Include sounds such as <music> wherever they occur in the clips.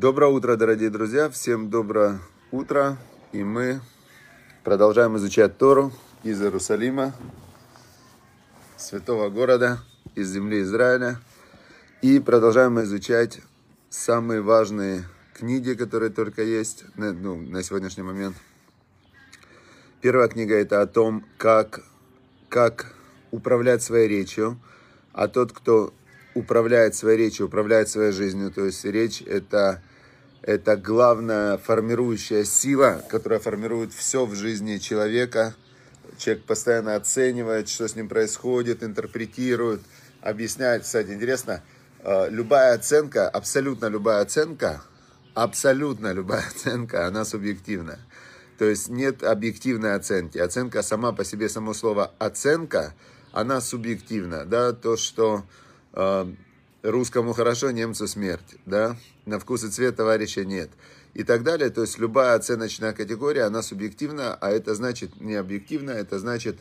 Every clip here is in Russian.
Доброе утро, дорогие друзья! Всем доброе утро! И мы продолжаем изучать Тору из Иерусалима, святого города, из земли Израиля. И продолжаем изучать самые важные книги, которые только есть ну, на сегодняшний момент. Первая книга это о том, как, как управлять своей речью. А тот, кто управляет своей речью, управляет своей жизнью, то есть речь это это главная формирующая сила, которая формирует все в жизни человека. Человек постоянно оценивает, что с ним происходит, интерпретирует, объясняет. Кстати, интересно, э, любая оценка, абсолютно любая оценка, абсолютно любая <laughs> оценка, она субъективна. То есть нет объективной оценки. Оценка сама по себе, само слово оценка, она субъективна. Да? То, что э, русскому хорошо, немцу смерть, да, на вкус и цвет товарища нет. И так далее, то есть любая оценочная категория, она субъективна, а это значит не объективно, это значит,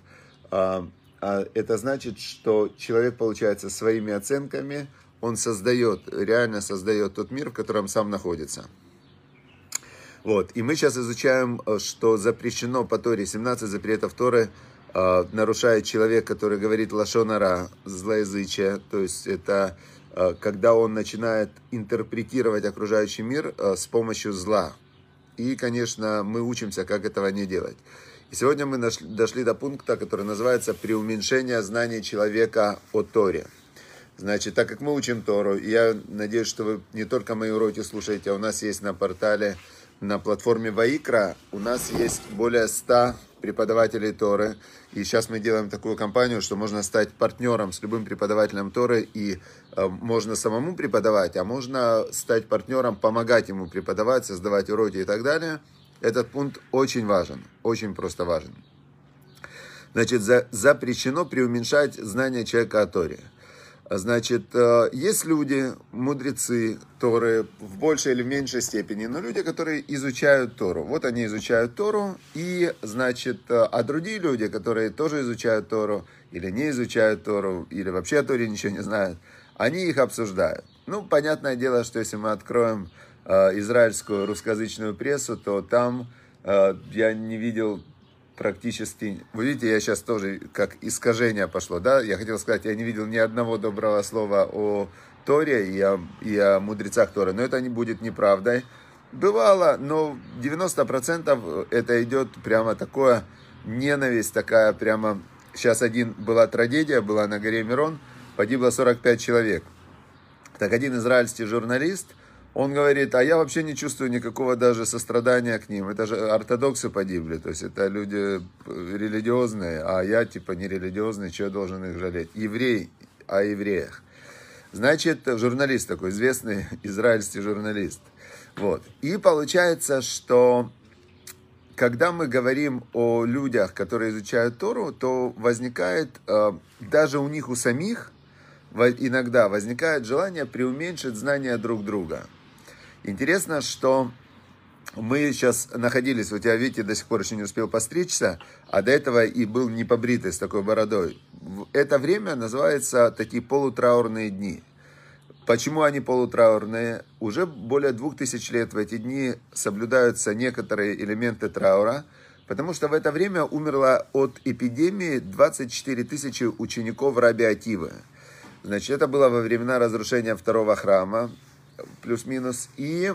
а, а это значит, что человек, получается, своими оценками, он создает, реально создает тот мир, в котором сам находится. Вот. И мы сейчас изучаем, что запрещено по Торе, 17 запретов Торы, э, нарушает человек, который говорит лашонара, злоязычие, то есть это Э, когда он начинает интерпретировать окружающий мир э, с помощью зла. И, конечно, мы учимся, как этого не делать. И сегодня мы дошли до пункта, который называется «Преуменьшение знаний человека о Торе». Значит, так как мы учим Тору, я надеюсь, что вы не только мои уроки слушаете, а у нас есть на портале, на платформе Ваикра, у нас есть более 100 преподавателей Торы. И сейчас мы делаем такую кампанию, что можно стать партнером с любым преподавателем Торы, и э, можно самому преподавать, а можно стать партнером, помогать ему преподавать, создавать уроки и так далее. Этот пункт очень важен, очень просто важен. Значит, за, запрещено преуменьшать знания человека о Торе. Значит, э, есть люди, мудрецы Торы в большей или в меньшей степени, но люди, которые изучают Тору. Вот они изучают Тору, и, значит, э, а другие люди, которые тоже изучают Тору, или не изучают Тору, или вообще о Торе ничего не знают, они их обсуждают. Ну, понятное дело, что если мы откроем э, израильскую русскоязычную прессу, то там я не видел практически... Вы видите, я сейчас тоже как искажение пошло, да? Я хотел сказать, я не видел ни одного доброго слова о Торе и о, и о мудрецах Торы, но это не будет неправдой. Бывало, но 90% это идет прямо такое ненависть, такая прямо... Сейчас один была трагедия, была на горе Мирон, погибло 45 человек. Так один израильский журналист – он говорит, а я вообще не чувствую никакого даже сострадания к ним. Это же ортодоксы погибли, то есть это люди религиозные, а я типа не религиозный, что я должен их жалеть? Еврей о евреях. Значит, журналист такой, известный израильский журналист. Вот. И получается, что когда мы говорим о людях, которые изучают Тору, то возникает э, даже у них у самих иногда возникает желание преуменьшить знания друг друга. Интересно, что мы сейчас находились, вот я, видите, до сих пор еще не успел постричься, а до этого и был не побритый с такой бородой. Это время называется такие полутраурные дни. Почему они полутраурные? Уже более двух тысяч лет в эти дни соблюдаются некоторые элементы траура, потому что в это время умерло от эпидемии 24 тысячи учеников Раби Ативы. Значит, это было во времена разрушения второго храма плюс-минус. И,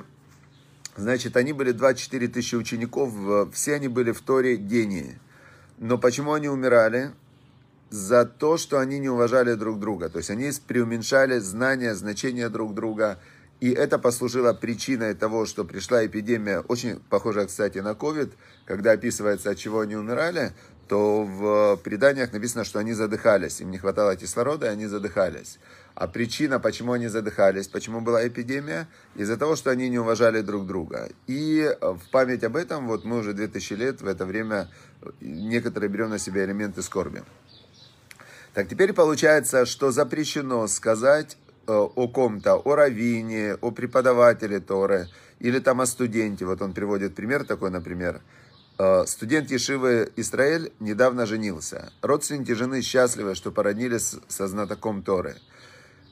значит, они были 24 тысячи учеников, все они были в Торе гении. Но почему они умирали? За то, что они не уважали друг друга. То есть они преуменьшали знания, значения друг друга. И это послужило причиной того, что пришла эпидемия, очень похожая, кстати, на COVID, когда описывается, от чего они умирали, то в преданиях написано, что они задыхались, им не хватало кислорода, и они задыхались. А причина, почему они задыхались, почему была эпидемия, из-за того, что они не уважали друг друга. И в память об этом, вот мы уже 2000 лет, в это время некоторые берем на себя элементы скорби. Так, теперь получается, что запрещено сказать э, о ком-то, о раввине, о преподавателе Торы, или там о студенте. Вот он приводит пример такой, например. Э, студент Ешивы Израиль недавно женился. Родственники жены счастливы, что породнились со знатоком Торы.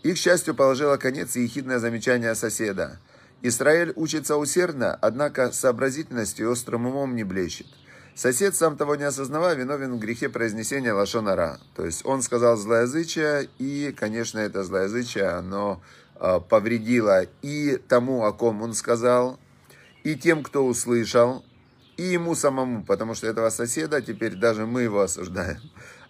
Их счастью положило конец ехидное замечание соседа. Израиль учится усердно, однако сообразительностью и острым умом не блещет. Сосед, сам того не осознавая, виновен в грехе произнесения лошонара. То есть он сказал злоязычие, и, конечно, это злоязычие, оно э, повредило и тому, о ком он сказал, и тем, кто услышал, и ему самому, потому что этого соседа теперь даже мы его осуждаем.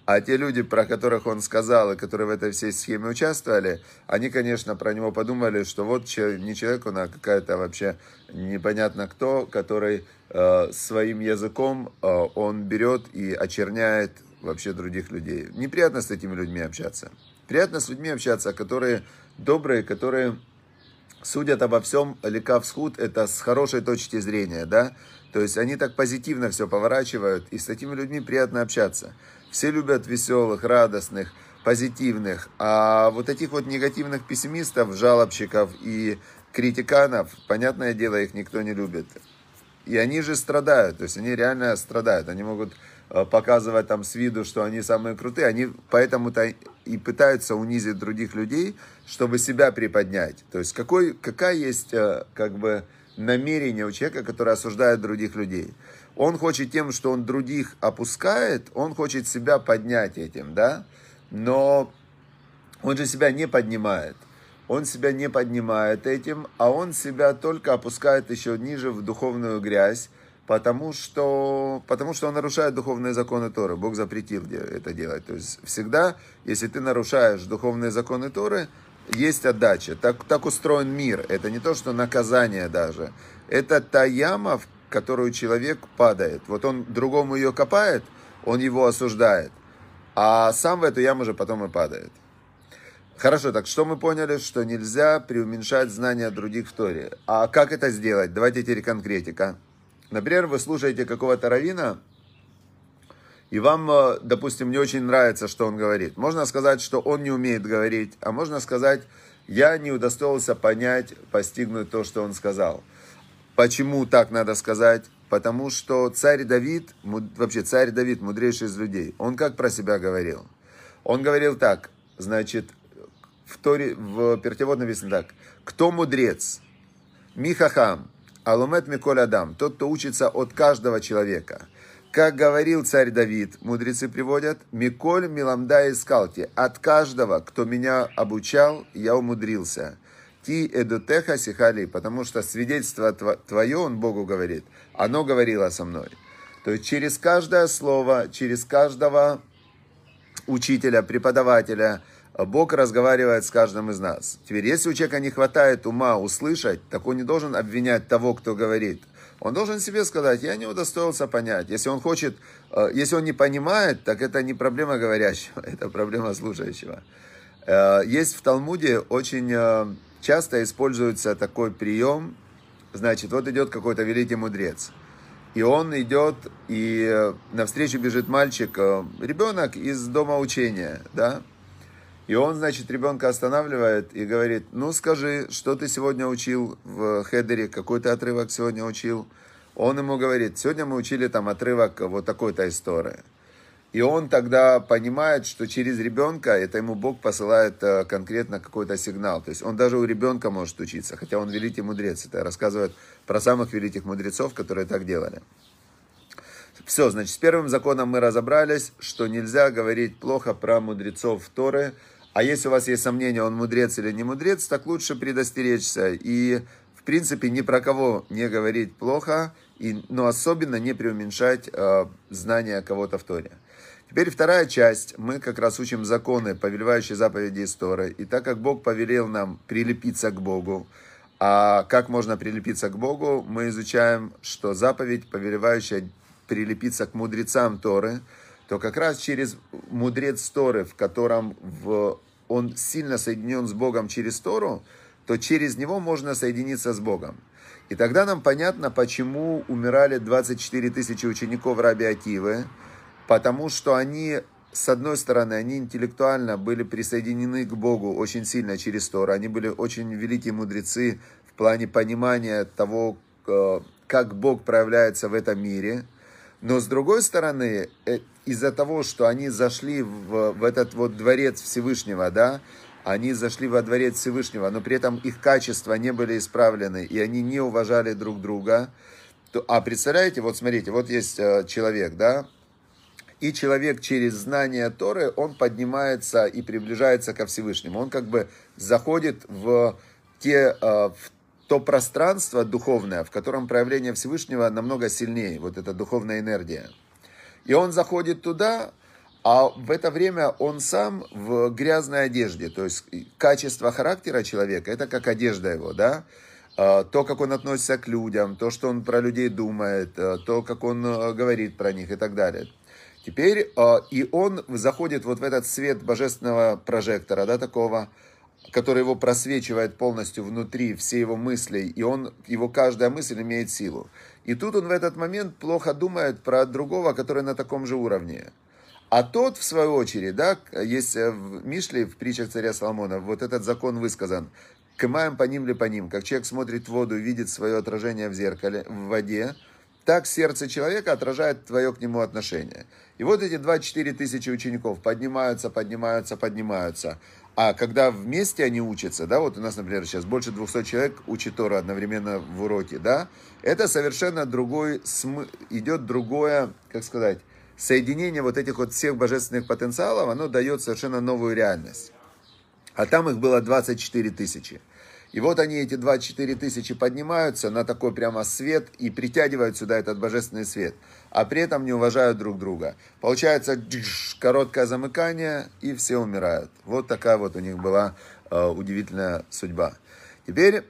А те люди, про которых он сказал, и которые в этой всей схеме участвовали, они, конечно, про него подумали, что вот не человек он, а какая-то вообще непонятно кто, который э, своим языком э, он берет и очерняет вообще других людей. Неприятно с этими людьми общаться. Приятно с людьми общаться, которые добрые, которые судят обо всем лекав схуд, это с хорошей точки зрения, да, то есть они так позитивно все поворачивают, и с такими людьми приятно общаться. Все любят веселых, радостных, позитивных, а вот этих вот негативных пессимистов, жалобщиков и критиканов, понятное дело, их никто не любит. И они же страдают, то есть они реально страдают, они могут э, показывать там с виду, что они самые крутые, они поэтому-то и пытаются унизить других людей, чтобы себя приподнять. То есть какой, какая есть э, как бы намерение у человека, который осуждает других людей. Он хочет тем, что он других опускает, он хочет себя поднять этим, да, но он же себя не поднимает. Он себя не поднимает этим, а он себя только опускает еще ниже в духовную грязь, потому что, потому что он нарушает духовные законы Торы. Бог запретил это делать. То есть всегда, если ты нарушаешь духовные законы Торы, есть отдача. Так, так устроен мир. Это не то, что наказание даже. Это та яма, в которую человек падает. Вот он другому ее копает, он его осуждает. А сам в эту яму же потом и падает. Хорошо, так что мы поняли? Что нельзя преуменьшать знания других в Торе. А как это сделать? Давайте теперь конкретика. Например, вы слушаете какого-то равина, и вам, э, допустим, не очень нравится, что он говорит. Можно сказать, что он не умеет говорить, а можно сказать, я не удостоился понять, постигнуть то, что он сказал. Почему так надо сказать? Потому что царь Давид, вообще царь Давид, мудрейший из людей, он как про себя говорил? Он говорил так, значит, в, Торе, в Пертевод написано так, кто мудрец? Михахам, Алумет Миколь Адам, тот, кто учится от каждого человека – как говорил царь Давид, мудрецы приводят, «Миколь миламда искалти» «От каждого, кто меня обучал, я умудрился». «Ти эдутеха сихали» потому что свидетельство твое, он Богу говорит, оно говорило со мной. То есть через каждое слово, через каждого учителя, преподавателя, Бог разговаривает с каждым из нас. Теперь, если у человека не хватает ума услышать, так он не должен обвинять того, кто говорит. Он должен себе сказать, я не удостоился понять. Если он хочет, э, если он не понимает, так это не проблема говорящего, <laughs> это проблема слушающего. Э, есть в Талмуде очень э, часто используется такой прием, значит, вот идет какой-то великий мудрец. И он идет, и навстречу бежит мальчик, ребенок из дома учения, да, и он, значит, ребенка останавливает и говорит, ну скажи, что ты сегодня учил в хедере, какой ты отрывок сегодня учил. Он ему говорит, сегодня мы учили там отрывок вот такой-то истории. И он тогда понимает, что через ребенка это ему Бог посылает э, конкретно какой-то сигнал. То есть он даже у ребенка может учиться, хотя он великий мудрец. Это рассказывает про самых великих мудрецов, которые так делали. Все, значит, с первым законом мы разобрались, что нельзя говорить плохо про мудрецов Торы, а если у вас есть сомнения, он мудрец или не мудрец, так лучше предостеречься. И, в принципе, ни про кого не говорить плохо, и, но особенно не преуменьшать э, знания кого-то в Торе. Теперь вторая часть. Мы как раз учим законы, повелевающие заповеди Торы. И так как Бог повелел нам прилепиться к Богу, а как можно прилепиться к Богу, мы изучаем, что заповедь, повелевающая прилепиться к мудрецам Торы – то как раз через мудрец Торы, в котором в, он сильно соединен с Богом через Тору, то через него можно соединиться с Богом. И тогда нам понятно, почему умирали 24 тысячи учеников Раби Акивы, потому что они, с одной стороны, они интеллектуально были присоединены к Богу очень сильно через Тору, они были очень великие мудрецы в плане понимания того, э, как Бог проявляется в этом мире – но с другой стороны, э, из-за того, что они зашли в, в этот вот дворец Всевышнего, да, они зашли во дворец Всевышнего, но при этом их качества не были исправлены, и они не уважали друг друга. А представляете, вот смотрите, вот есть э, человек, да, и человек через знание Торы, он поднимается и приближается ко Всевышнему. Он как бы заходит в, те, э, в то пространство духовное, в котором проявление Всевышнего намного сильнее, вот эта духовная энергия. И он заходит туда, а в это время он сам в грязной одежде. То есть качество характера человека, это как одежда его, да? А, то, как он относится к людям, то, что он про людей думает, а, то, как он а, говорит про них и так далее. Теперь и он заходит вот в этот свет божественного прожектора, да, такого, который его просвечивает полностью внутри, все его мысли, и он, его каждая мысль имеет силу. И тут он в этот момент плохо думает про другого, который на таком же уровне. А тот, в свою очередь, да, есть э, в Мишле, в притчах царя Соломона, вот этот закон высказан. Кымаем по ним ли по ним. Как человек смотрит в воду и видит свое отражение в зеркале, в воде, так сердце человека отражает твое к нему отношение. И вот эти 24 тысячи учеников поднимаются, поднимаются, поднимаются. А когда вместе они учатся, да, вот у нас, например, сейчас больше 200 человек учат Тору одновременно в уроке, да, это совершенно другой, см... идет другое, как сказать, соединение вот этих вот всех божественных потенциалов, оно дает совершенно новую реальность. А там их было 24 тысячи. И вот они, эти 24 тысячи, поднимаются на такой прямо свет и притягивают сюда этот божественный свет. А при этом не уважают друг друга. Получается короткое замыкание, и все умирают. Вот такая вот у них была э, удивительная судьба. Теперь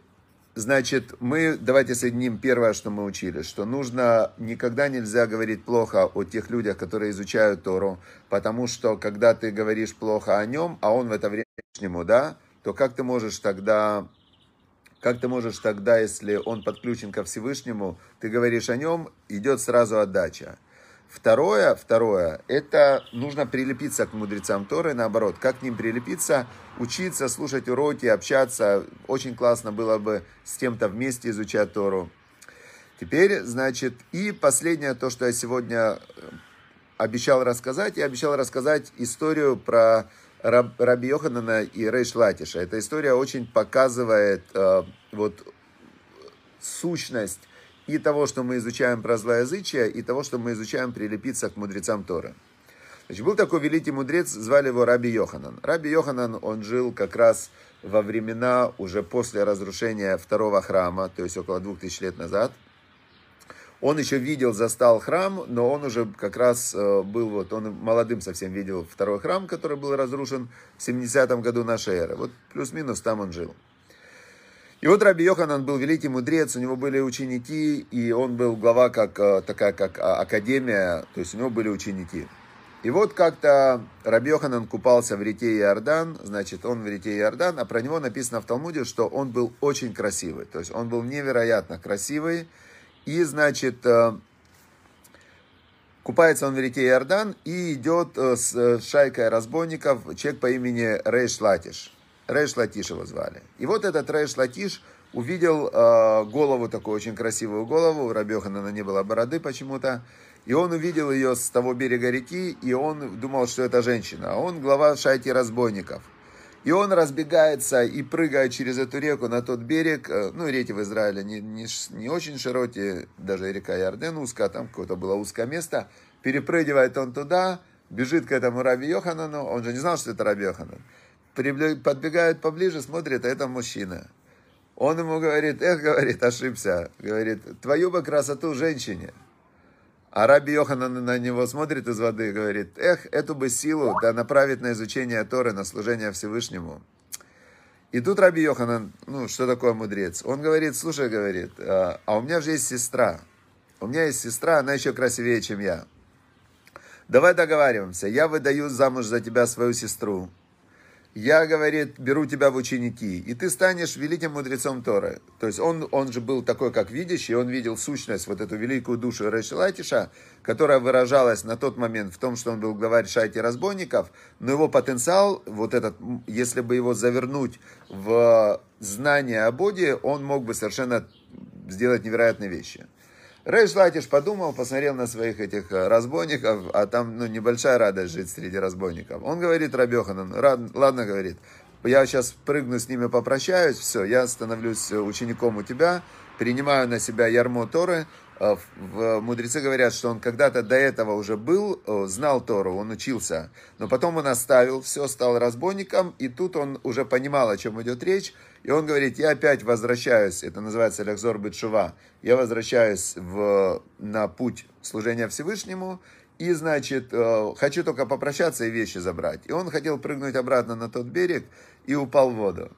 Значит, мы давайте соединим первое, что мы учили, что нужно, никогда нельзя говорить плохо о тех людях, которые изучают Тору, потому что когда ты говоришь плохо о нем, а он в это время да, то как ты можешь тогда, как ты можешь тогда, если он подключен ко Всевышнему, ты говоришь о нем, идет сразу отдача. Второе, второе, это нужно прилепиться к мудрецам Торы, наоборот, как к ним прилепиться, учиться, слушать уроки, общаться. Очень классно было бы с кем-то вместе изучать Тору. Теперь, значит, и последнее, то, что я сегодня э, обещал рассказать, я обещал рассказать историю про Раб, Раби Йоханана и Рейш Латиша. Эта история очень показывает э, вот сущность и того, что мы изучаем про злоязычие, и того, что мы изучаем прилепиться к мудрецам Торы. Значит, был такой великий мудрец, звали его Раби Йоханан. Раби Йоханан, он жил как раз во времена уже после разрушения второго храма, то есть около двух тысяч лет назад. Он еще видел, застал храм, но он уже как раз э, был, вот он молодым совсем видел второй храм, который был разрушен в 70-м году нашей эры. Вот плюс-минус там он жил. И вот Раби Йоханан был великий мудрец, у него были ученики, и он был глава как, э, такая как а, академия, то есть у него были ученики. И вот как-то Раби Йоханан купался в реке Иордан, значит, он в реке Иордан, а про него написано в Талмуде, что он был очень красивый, то есть он был невероятно красивый, и, значит, э, купается он в реке Иордан и идет э, с шайкой разбойников, человек по имени Рейш Латиш. Рейш Латиш его звали. И вот этот Рейш Латиш увидел э, голову, такую очень красивую голову, у Рабехана не было бороды почему-то, и он увидел ее с того берега реки, и он думал, что это женщина. А он глава шайки разбойников. И он разбегается и прыгает через эту реку на тот берег. Э, ну, реки в Израиле не, не, не очень широкие, даже река Ярден узкая, там какое-то было узкое место. Перепрыгивает он туда, бежит к этому Раби Йоханану, он же не знал, что это Раби Йоханан подбегает поближе, смотрит, а это мужчина. Он ему говорит, эх, говорит, ошибся. Говорит, твою бы красоту женщине. А Раби Йоханан на него смотрит из воды и говорит, эх, эту бы силу да направить на изучение Торы, на служение Всевышнему. И тут Раби Йоханан, ну, что такое мудрец? Он говорит, слушай, говорит, а, а у меня же есть сестра. У меня есть сестра, она еще красивее, чем я. Давай договариваемся. Я выдаю замуж за тебя свою сестру я, говорит, беру тебя в ученики, и ты станешь великим мудрецом Торы. То есть он, он же был такой, как видящий, он видел сущность, вот эту великую душу Решелатиша, которая выражалась на тот момент в том, что он был главарь шайки разбойников, но его потенциал, вот этот, если бы его завернуть в знание о Боге, он мог бы совершенно сделать невероятные вещи. Рейш Латиш подумал, посмотрел на своих этих э, разбойников, а там ну, небольшая радость жить среди разбойников. Он говорит Рабеханан, ладно, говорит, я сейчас прыгну с ними, попрощаюсь, все, я становлюсь учеником у тебя, принимаю на себя ярмо Торы, Э, мудрецы говорят, что он когда-то до этого уже был, э, знал Тору, он учился, но потом он оставил, все, стал разбойником, и тут он уже понимал, о чем идет речь, и он говорит, я опять возвращаюсь, это называется Лехзор Бетшува, я возвращаюсь в, на путь служения Всевышнему, и, значит, э, хочу только попрощаться и вещи забрать. И он хотел прыгнуть обратно на тот берег и упал в воду.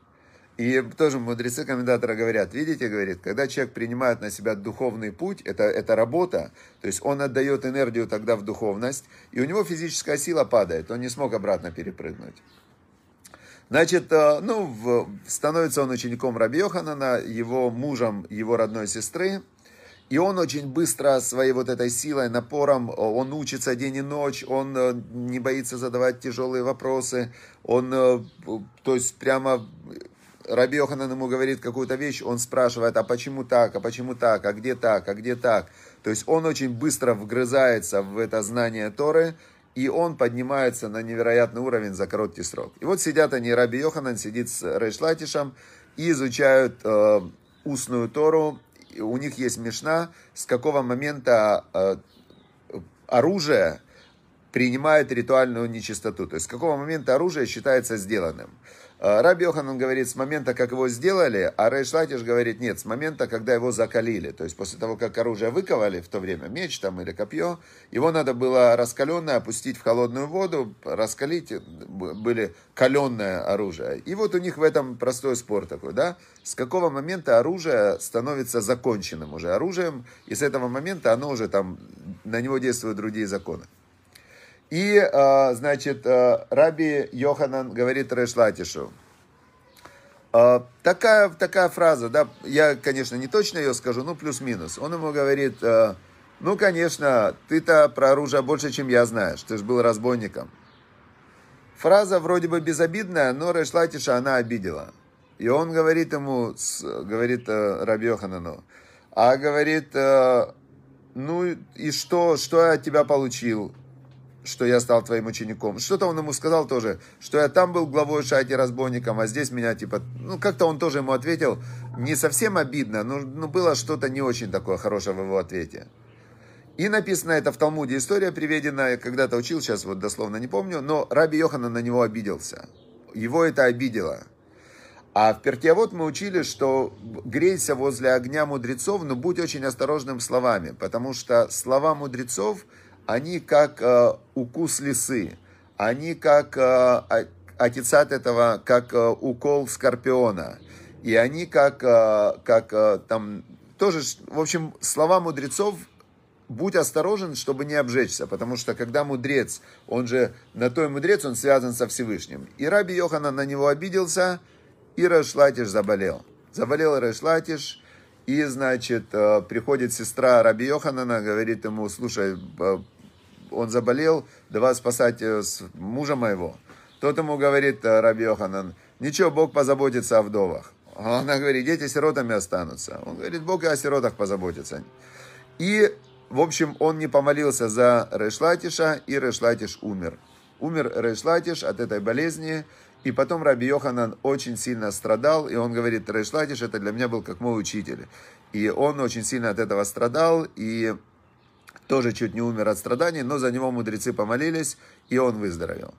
И тоже мудрецы комментаторы говорят, видите, говорит, когда человек принимает на себя духовный путь, это, это работа, то есть он отдает энергию тогда в духовность, и у него физическая сила падает, он не смог обратно перепрыгнуть. Значит, э, ну, становится он учеником Раби Йоханана, его мужем его родной сестры, и он очень быстро своей вот этой силой, напором, он учится день и ночь, он э, не боится задавать тяжелые вопросы, он, э, то есть прямо Раби Йоханан ему говорит какую-то вещь, он спрашивает, а почему так, а почему так, а где так, а где так. То есть он очень быстро вгрызается в это знание Торы, и он поднимается на невероятный уровень за короткий срок. И вот сидят они, Раби Йоханан сидит с Рейшлатишем и изучают э, устную Тору. И у них есть мешна, с какого момента э, оружие принимает ритуальную нечистоту. То есть с какого момента оружие считается сделанным. А, Раби Йоханан говорит, с момента, как его сделали, а Рейш Латиш говорит, нет, с момента, когда его закалили. То есть после того, как оружие выковали в то время, меч там или копье, его надо было раскаленное опустить в холодную воду, раскалить, были каленное оружие. И вот у них в этом простой спор такой, да, с какого момента оружие становится законченным уже оружием, и с этого момента оно уже там, на него действуют другие законы. И, а, значит, а, Раби Йоханан говорит Решлатишу. А, такая, такая фраза, да, я, конечно, не точно ее скажу, ну, плюс-минус. Он ему говорит, ну, конечно, ты-то про оружие больше, чем я знаешь, ты же был разбойником. Фраза вроде бы безобидная, но Решлатиша она обидела. И он говорит ему, говорит Раби Йоханану, а говорит, ну и что, что я от тебя получил? Что я стал твоим учеником. Что-то он ему сказал тоже, что я там был главой шайки разбойником, а здесь меня типа, ну как-то он тоже ему ответил, не совсем обидно, но, но было что-то не очень такое хорошее в его ответе. И написано это в Талмуде, история приведена, я когда-то учил, сейчас вот дословно не помню, но Раби Йохана на него обиделся. Его это обидело. А в Пертиавод мы учили, что грейся возле огня мудрецов, но будь очень осторожным словами, потому что слова мудрецов – они как э, укус лисы, они как э, атицат этого, как э, укол скорпиона, и они как, э, как э, там, тоже, в общем, слова мудрецов, будь осторожен, чтобы не обжечься, потому что когда мудрец, он же, на той мудрец, он связан со Всевышним. И Раби Йохана на него обиделся, и Рашлатиш заболел. Заболел Рашлатиш, и, значит, э, приходит сестра Раби Йоханана, говорит ему, слушай, э, он заболел, давай спасать э, мужа моего. Тот ему говорит, Раби Йоханан, ничего, Бог позаботится о вдовах. Она говорит, дети сиротами останутся. Он говорит, Бог и о сиротах позаботится. И, в общем, он не помолился за Решлатиша, и Решлатиш умер. Умер Решлатиш от этой болезни, и потом Раби Йоханан очень сильно страдал, и он говорит, Решлатиш, это для меня был как мой учитель. И он очень сильно от этого страдал, и тоже чуть не умер от страданий, но за него мудрецы помолились, и он выздоровел.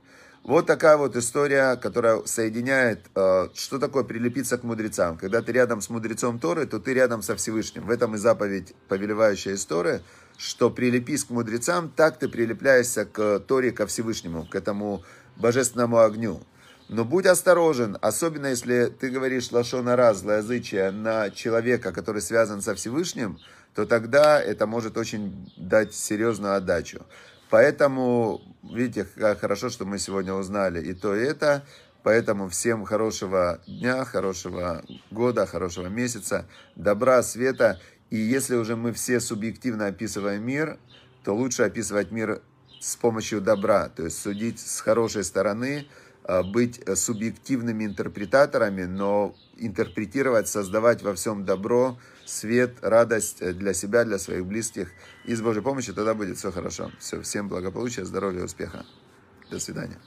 Вот такая вот история, которая соединяет, э, что такое прилепиться к мудрецам. Когда ты рядом с мудрецом Торы, то ты рядом со Всевышним. В этом и заповедь, повелевающая история, что прилепись к мудрецам, так ты прилепляешься к Торе, ко Всевышнему, к этому божественному огню. Но будь осторожен, особенно если ты говоришь лошона раз, злоязычие на человека, который связан со Всевышним, то тогда это может очень дать серьезную отдачу. Поэтому, видите, как хорошо, что мы сегодня узнали и то, и это. Поэтому всем хорошего дня, хорошего года, хорошего месяца, добра, света. И если уже мы все субъективно описываем мир, то лучше описывать мир с помощью добра, то есть судить с хорошей стороны, Э, быть субъективными интерпретаторами, но интерпретировать, создавать во всем добро, свет, радость для себя, для своих близких. И с Божьей помощью тогда будет все хорошо. Все, всем благополучия, здоровья, успеха. До свидания.